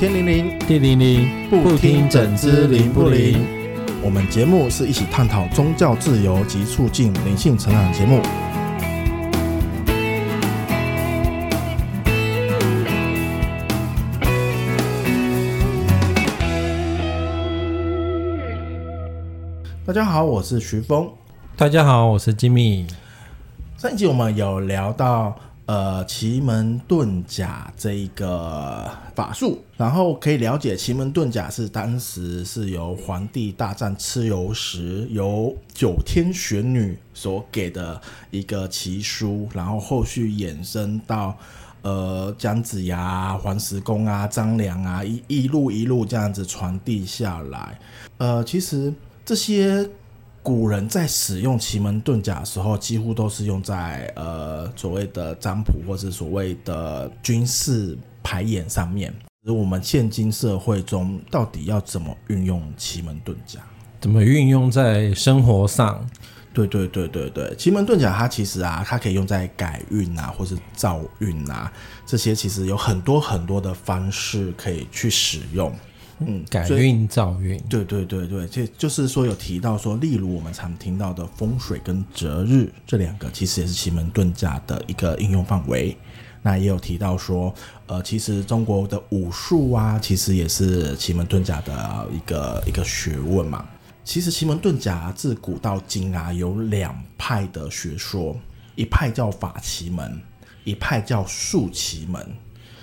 天灵灵，地灵灵，不听整只灵不灵？我们节目是一起探讨宗教自由及促进灵性成长的节目。大家好，我是徐峰。大家好，我是吉米。上一集我们有聊到。呃，奇门遁甲这一个法术，然后可以了解奇门遁甲是当时是由黄帝大战蚩尤时，由九天玄女所给的一个奇书，然后后续衍生到呃姜子牙、黄石公啊、张良啊，一一路一路这样子传递下来。呃，其实这些。古人在使用奇门遁甲的时候，几乎都是用在呃所谓的占卜或是所谓的军事排演上面。而我们现今社会中，到底要怎么运用奇门遁甲？怎么运用在生活上？对对对对对，奇门遁甲它其实啊，它可以用在改运啊，或是造运啊，这些其实有很多很多的方式可以去使用。嗯，改运造运，对对对对，这就是说有提到说，例如我们常听到的风水跟择日这两个，其实也是奇门遁甲的一个应用范围。那也有提到说，呃，其实中国的武术啊，其实也是奇门遁甲的一个一个学问嘛。其实奇门遁甲自古到今啊，有两派的学说，一派叫法奇门，一派叫术奇门。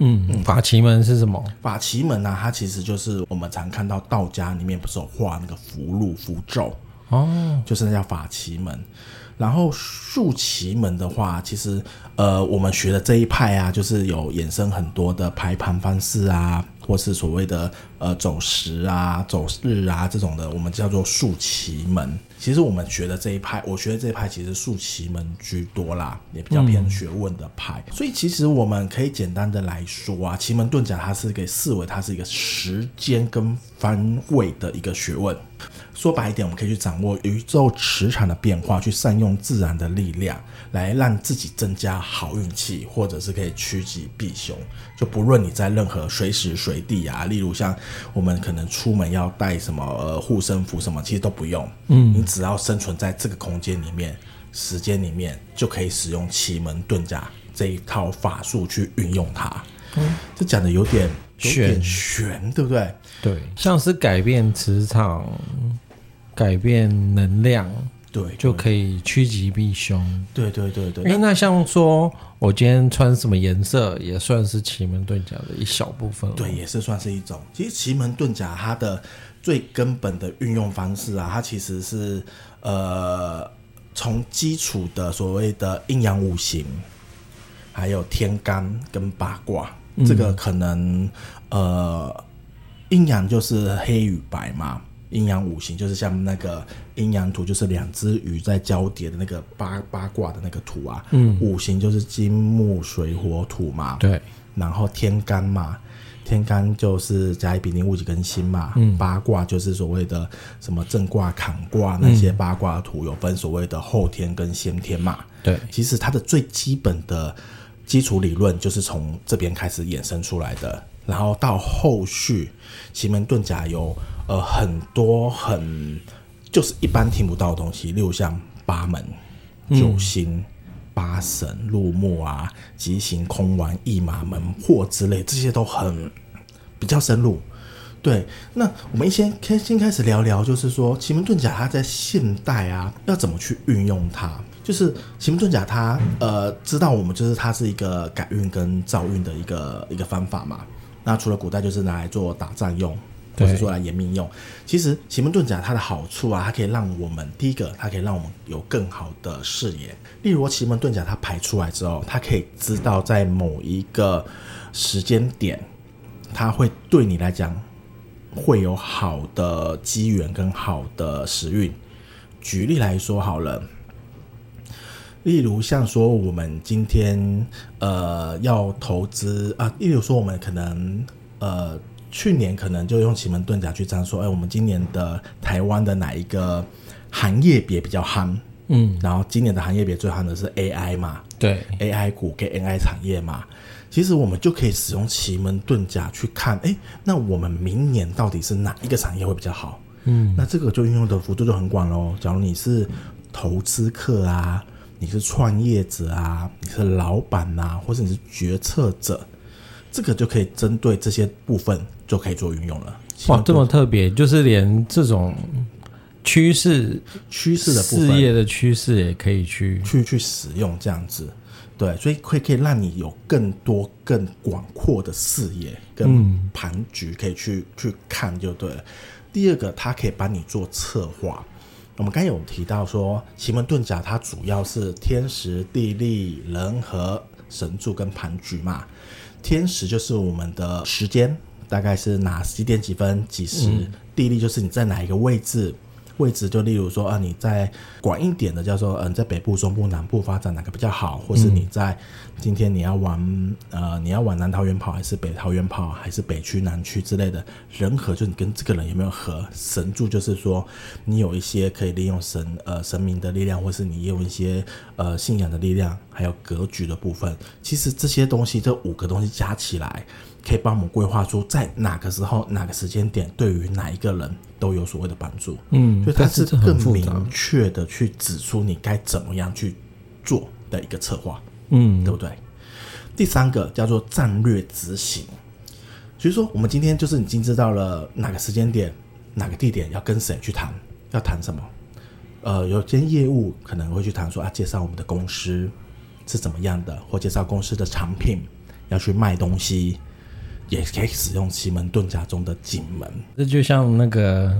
嗯，法奇门是什么？法奇门呢、啊？它其实就是我们常看到道家里面不是有画那个符箓符咒哦，就是那叫法奇门。然后术奇门的话，其实呃，我们学的这一派啊，就是有衍生很多的排盘方式啊。或是所谓的呃走时啊、走日啊这种的，我们叫做竖奇门。其实我们学的这一派，我学的这一派其实竖奇门居多啦，也比较偏学问的派。嗯、所以其实我们可以简单的来说啊，奇门遁甲它是可以视为它是一个时间跟方位的一个学问。说白一点，我们可以去掌握宇宙磁场的变化，去善用自然的力量，来让自己增加好运气，或者是可以趋吉避凶。就不论你在任何随时随地啊，例如像我们可能出门要带什么呃护身符什么，其实都不用。嗯，你只要生存在这个空间里面、时间里面，就可以使用奇门遁甲这一套法术去运用它。嗯，这讲的有点有点玄，对不对？对，像是改变磁场。改变能量，对，就可以趋吉避凶。对对对对。哎，那像说我今天穿什么颜色，也算是奇门遁甲的一小部分。对，也是算是一种。其实奇门遁甲它的最根本的运用方式啊，它其实是呃，从基础的所谓的阴阳五行，还有天干跟八卦，嗯、这个可能呃，阴阳就是黑与白嘛。阴阳五行就是像那个阴阳图，就是两只鱼在交叠的那个八八卦的那个图啊。嗯，五行就是金木水火土嘛。对，然后天干嘛，天干就是甲乙丙丁戊己庚辛嘛。嗯，八卦就是所谓的什么正卦、坎卦那些八卦图，有分所谓的后天跟先天嘛。对，其实它的最基本的基础理论就是从这边开始衍生出来的，然后到后续奇门遁甲有。呃，很多很就是一般听不到的东西，例如像八门、九星、嗯、八神、入木啊、吉行、空丸、驿马门货之类，这些都很比较深入。对，那我们先开先开始聊聊，就是说奇门遁甲它在现代啊，要怎么去运用它？就是奇门遁甲它呃，知道我们就是它是一个改运跟造运的一个一个方法嘛。那除了古代就是拿来做打仗用。或是说来延命用，其实奇门遁甲它的好处啊，它可以让我们第一个，它可以让我们有更好的视野。例如奇门遁甲它排出来之后，它可以知道在某一个时间点，它会对你来讲会有好的机缘跟好的时运。举例来说好了，例如像说我们今天呃要投资啊，例如说我们可能呃。去年可能就用奇门遁甲去这样说，哎，我们今年的台湾的哪一个行业别比较夯？嗯，然后今年的行业别最夯的是 AI 嘛？对，AI 股跟 AI 产业嘛。其实我们就可以使用奇门遁甲去看，哎，那我们明年到底是哪一个产业会比较好？嗯，那这个就运用的幅度就很广喽。假如你是投资客啊，你是创业者啊，你是老板啊，或者你是决策者，这个就可以针对这些部分就可以做运用了。哇，这么特别，就是连这种趋势、趋势的部分，事业的趋势也可以去去去使用这样子。对，所以会可以让你有更多、更广阔的视野跟盘局可以去、嗯、去看就对了。第二个，它可以帮你做策划。我们刚才有提到说，奇门遁甲它主要是天时、地利、人和、神助跟盘局嘛。天时就是我们的时间，大概是哪几点几分几时；嗯、地利就是你在哪一个位置。位置就例如说啊，你在广一点的叫做嗯，在北部、中部、南部发展哪个比较好，或是你在今天你要往呃你要往南桃园跑，还是北桃园跑，还是北区、南区之类的。人和就你跟这个人有没有合？神助就是说你有一些可以利用神呃神明的力量，或是你有一些呃信仰的力量，还有格局的部分。其实这些东西这五个东西加起来。可以帮我们规划出在哪个时候、哪个时间点，对于哪一个人都有所谓的帮助。嗯，所以它是更明确的去指出你该怎么样去做的一个策划。嗯，对不对？第三个叫做战略执行。所以说，我们今天就是已经知道了哪个时间点、哪个地点要跟谁去谈，要谈什么。呃，有间业务可能会去谈说啊，介绍我们的公司是怎么样的，或介绍公司的产品要去卖东西。也可以使用奇门遁甲中的景门，这就像那个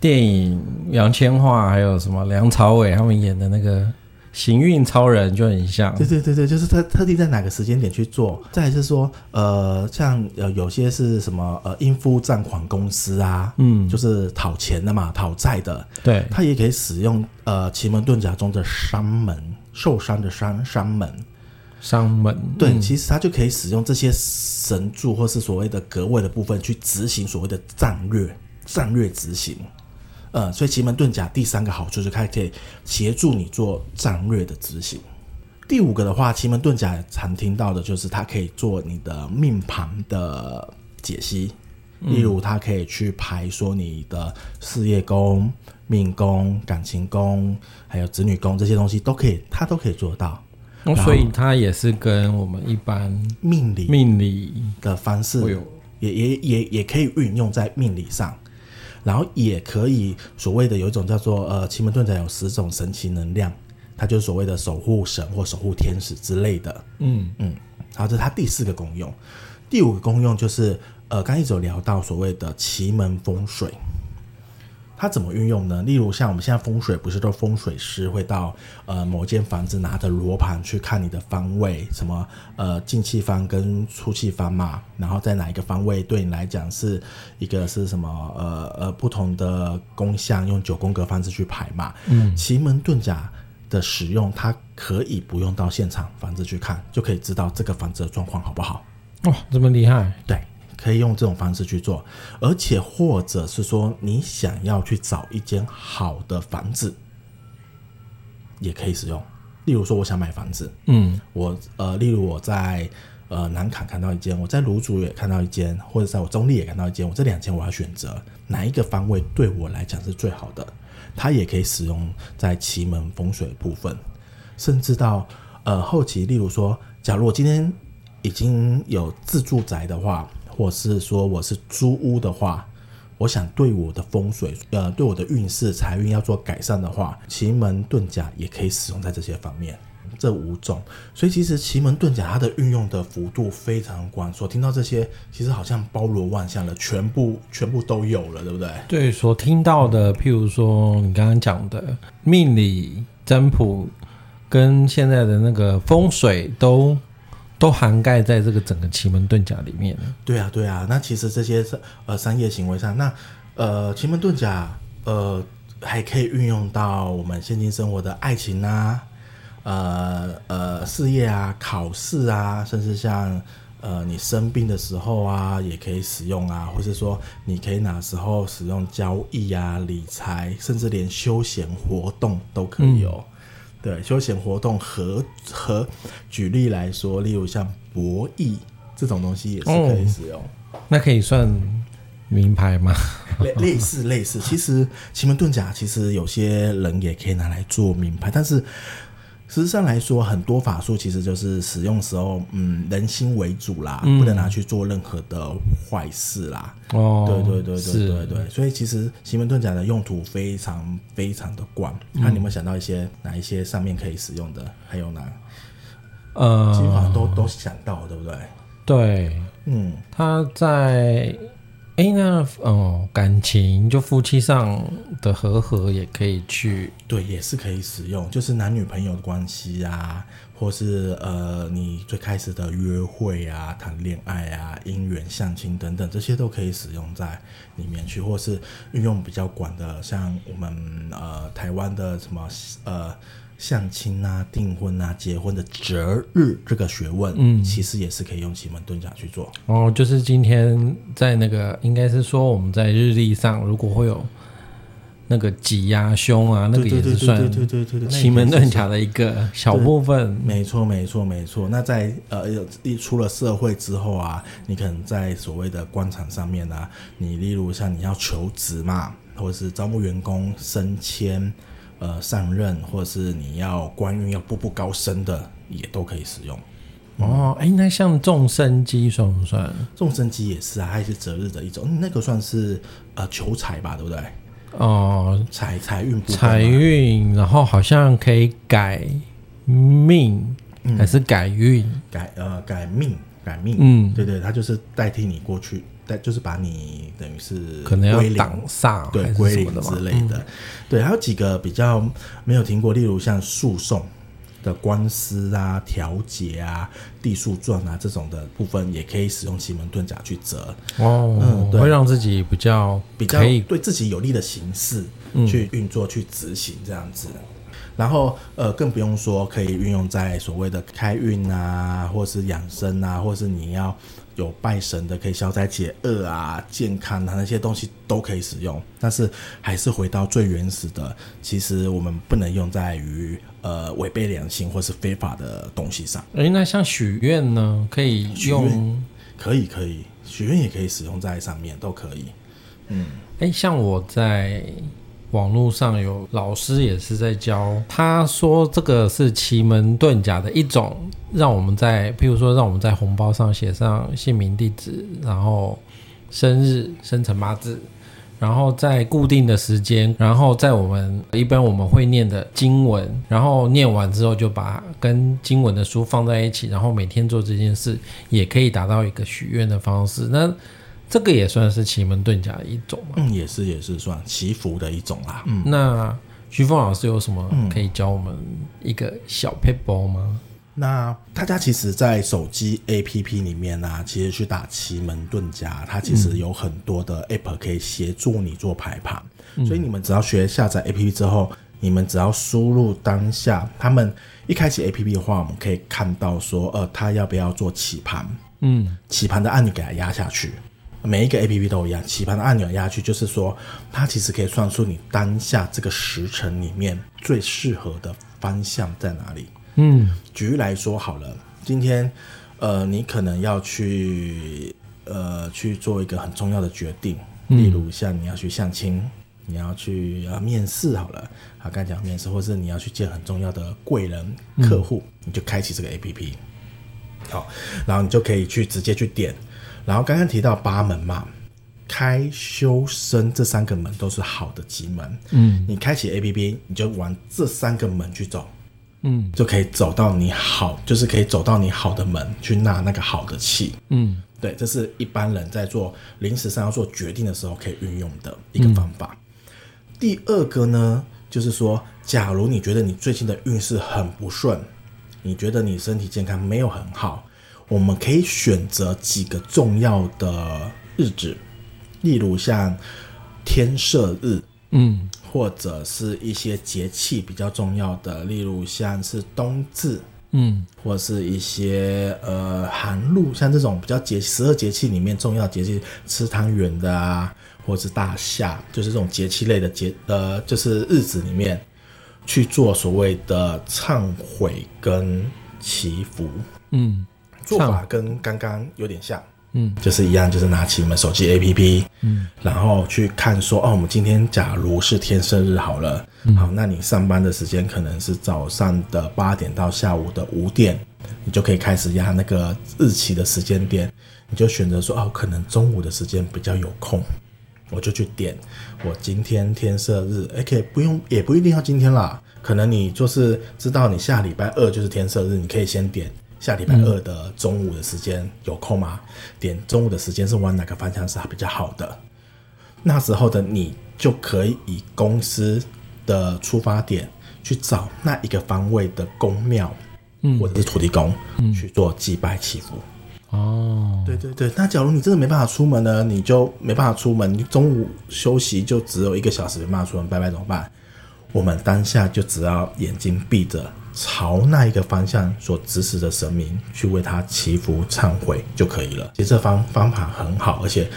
电影杨千嬅还有什么梁朝伟他们演的那个行运超人就很像。对对对对，就是他特地在哪个时间点去做。再来是说，呃，像呃有些是什么呃应付账款公司啊，嗯，就是讨钱的嘛，讨债的。对，他也可以使用呃奇门遁甲中的伤门，受伤的伤伤门。商门对，嗯、其实他就可以使用这些神柱或是所谓的格位的部分去执行所谓的战略战略执行，呃，所以奇门遁甲第三个好处就是它可以协助你做战略的执行。第五个的话，奇门遁甲常听到的就是它可以做你的命盘的解析，例如它可以去排说你的事业宫、命宫、感情宫，还有子女宫这些东西都可以，它都可以做到。哦，所以它也是跟我们一般命理命理的方式也也也也可以运用在命理上，然后也可以所谓的有一种叫做呃奇门遁甲有十种神奇能量，它就是所谓的守护神或守护天使之类的。嗯嗯，然后这是它第四个功用，第五个功用就是呃刚一直有聊到所谓的奇门风水。它怎么运用呢？例如像我们现在风水，不是都风水师会到呃某间房子拿着罗盘去看你的方位，什么呃进气方跟出气方嘛，然后在哪一个方位对你来讲是一个是什么呃呃不同的宫相，用九宫格方式去排嘛。嗯，奇门遁甲的使用，它可以不用到现场房子去看，就可以知道这个房子的状况好不好？哇，这么厉害！对。可以用这种方式去做，而且或者是说你想要去找一间好的房子，也可以使用。例如说，我想买房子，嗯，我呃，例如我在呃南坎看到一间，我在卢竹也看到一间，或者在我中立也看到一间，我这两间我要选择哪一个方位对我来讲是最好的，它也可以使用在奇门风水部分，甚至到呃后期，例如说，假如我今天已经有自住宅的话。或是说我是租屋的话，我想对我的风水，呃，对我的运势、财运要做改善的话，奇门遁甲也可以使用在这些方面。这五种，所以其实奇门遁甲它的运用的幅度非常广。所听到这些，其实好像包罗万象了，全部全部都有了，对不对？对，所听到的，譬如说你刚刚讲的命理、占卜，跟现在的那个风水都。都涵盖在这个整个奇门遁甲里面。对啊，对啊。那其实这些呃商业行为上，那呃奇门遁甲呃还可以运用到我们现今生活的爱情啊，呃呃事业啊，考试啊，甚至像呃你生病的时候啊，也可以使用啊，或是说你可以哪时候使用交易啊、理财，甚至连休闲活动都可以哦。嗯对休闲活动和和举例来说，例如像博弈这种东西也是可以使用。哦、那可以算名牌吗？类类似类似，其实奇门遁甲其实有些人也可以拿来做名牌，但是。实际上来说，很多法术其实就是使用时候，嗯，人心为主啦，嗯、不能拿去做任何的坏事啦。哦，对对对对对对，所以其实奇门遁甲的用途非常非常的广。那、嗯啊、你有没有想到一些哪一些上面可以使用的？还有哪？呃，基本上都都想到，对不对？对，嗯，他在。哎，那哦，感情就夫妻上的和合也可以去，对，也是可以使用，就是男女朋友的关系啊，或是呃，你最开始的约会啊、谈恋爱啊、姻缘、相亲等等，这些都可以使用在里面去，或是运用比较广的，像我们呃台湾的什么呃。相亲啊、订婚啊、结婚的择日这个学问，嗯，其实也是可以用奇门遁甲去做。哦，就是今天在那个，应该是说我们在日历上，如果会有那个吉呀、凶啊，那个也是算对对对对奇门遁甲的一个小部分。没错，没错，没错。那在呃，一出了社会之后啊，你可能在所谓的官场上面啊，你例如像你要求职嘛，或者是招募员工、升迁。呃，上任或者是你要官运要步步高升的，也都可以使用。哦，哎、欸，那像众生机算不算？众生机也是啊，它也是择日的一种，那个算是呃求财吧，对不对？哦，财财运，财运，然后好像可以改命，嗯、还是改运？改呃改命，改命。嗯，对对，它就是代替你过去。但就是把你等于是可能要挡煞，对，归零之类的，嗯、对，还有几个比较没有听过，例如像诉讼的官司啊、调解啊、地诉状啊这种的部分，也可以使用奇门遁甲去折哦，嗯，对，会让自己比较比较对自己有利的形式去运作、嗯、去执行这样子。然后呃，更不用说可以运用在所谓的开运啊，或是养生啊，或是你要。有拜神的可以消灾解厄啊，健康啊那些东西都可以使用，但是还是回到最原始的，其实我们不能用在于呃违背良心或是非法的东西上。诶，那像许愿呢？可以用？可以可以，许愿也可以使用在上面，都可以。嗯，诶，像我在。网络上有老师也是在教，他说这个是奇门遁甲的一种，让我们在譬如说让我们在红包上写上姓名、地址，然后生日、生辰八字，然后在固定的时间，然后在我们一般我们会念的经文，然后念完之后就把跟经文的书放在一起，然后每天做这件事，也可以达到一个许愿的方式。那这个也算是奇门遁甲的一种嘛？嗯，也是也是算祈福的一种啦。嗯，那徐峰老师有什么可以教我们一个小撇步吗？嗯、那大家其实，在手机 APP 里面呢、啊，其实去打奇门遁甲，它其实有很多的 App 可以协助你做排盘。嗯、所以你们只要学下载 APP 之后，你们只要输入当下，他们一开启 APP 的话，我们可以看到说，呃，他要不要做起盘？嗯，起盘的按钮给它压下去。每一个 A P P 都一样，棋盘的按钮压下去，就是说它其实可以算出你当下这个时辰里面最适合的方向在哪里。嗯，举例来说好了，今天呃，你可能要去呃去做一个很重要的决定，例如像你要去相亲，你要去啊面试好了，好，刚才讲面试，或是你要去见很重要的贵人客户，嗯、你就开启这个 A P P，好，然后你就可以去直接去点。然后刚刚提到八门嘛，开、修、身这三个门都是好的吉门。嗯，你开启 APP，你就往这三个门去走，嗯，就可以走到你好，就是可以走到你好的门去纳那个好的气。嗯，对，这是一般人在做临时上要做决定的时候可以运用的一个方法。嗯、第二个呢，就是说，假如你觉得你最近的运势很不顺，你觉得你身体健康没有很好。我们可以选择几个重要的日子，例如像天赦日，嗯，或者是一些节气比较重要的，例如像是冬至，嗯，或者是一些呃寒露，像这种比较节十二节气里面重要节气，吃汤圆的啊，或者是大夏，就是这种节气类的节呃，就是日子里面去做所谓的忏悔跟祈福，嗯。做法跟刚刚有点像。嗯，就是一样，就是拿起我们手机 APP，嗯，然后去看说，哦，我们今天假如是天色日好了，嗯、好，那你上班的时间可能是早上的八点到下午的五点，你就可以开始压那个日期的时间点，你就选择说，哦，可能中午的时间比较有空，我就去点，我今天天色日，哎，可以不用，也不一定要今天啦，可能你就是知道你下礼拜二就是天色日，你可以先点。下礼拜二的中午的时间有空吗？点中午的时间是往哪个方向是比较好的？那时候的你就可以以公司的出发点去找那一个方位的宫庙，嗯，或者是土地公，嗯，去做祭拜祈福。哦，对对对。那假如你真的没办法出门呢？你就没办法出门，你中午休息就只有一个小时没办法出门，拜拜怎么办？我们当下就只要眼睛闭着。朝那一个方向所指使的神明去为他祈福忏悔就可以了。其实这方方法很好，而且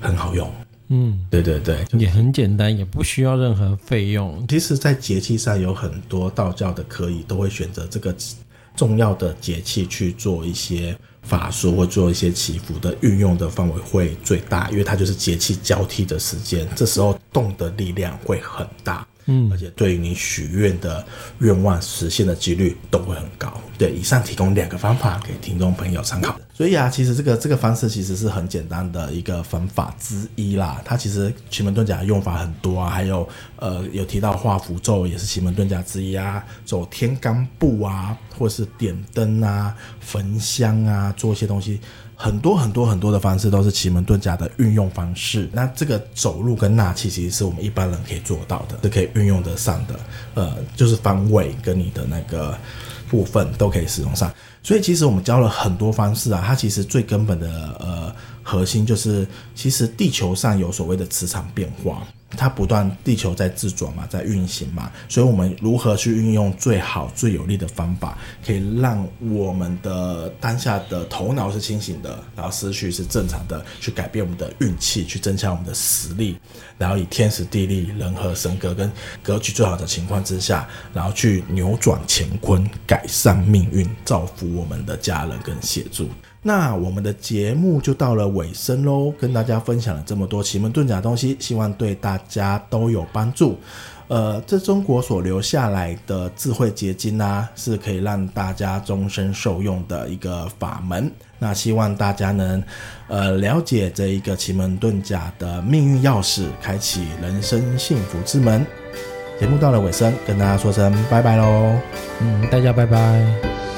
很好用。嗯，对对对，也很简单，也不需要任何费用。其实，在节气上有很多道教的可以都会选择这个重要的节气去做一些法术或做一些祈福的运用的范围会最大，因为它就是节气交替的时间，这时候动的力量会很大。嗯，而且对于你许愿的愿望实现的几率都会很高。对，以上提供两个方法给听众朋友参考。所以啊，其实这个这个方式其实是很简单的一个方法之一啦。它其实奇门遁甲的用法很多啊，还有呃有提到画符咒也是奇门遁甲之一啊，走天干布啊，或是点灯啊、焚香啊，做一些东西。很多很多很多的方式都是奇门遁甲的运用方式。那这个走路跟纳气其实是我们一般人可以做到的，是可以运用得上的。呃，就是方位跟你的那个部分都可以使用上。所以其实我们教了很多方式啊，它其实最根本的呃核心就是，其实地球上有所谓的磁场变化。它不断，地球在自转嘛，在运行嘛，所以我们如何去运用最好、最有利的方法，可以让我们的当下的头脑是清醒的，然后思绪是正常的，去改变我们的运气，去增强我们的实力，然后以天时地利人和神格跟格局最好的情况之下，然后去扭转乾坤，改善命运，造福我们的家人跟协助。那我们的节目就到了尾声喽，跟大家分享了这么多奇门遁甲东西，希望对大家都有帮助。呃，这中国所留下来的智慧结晶呢、啊，是可以让大家终身受用的一个法门。那希望大家能呃了解这一个奇门遁甲的命运钥匙，开启人生幸福之门。节目到了尾声，跟大家说声拜拜喽。嗯，大家拜拜。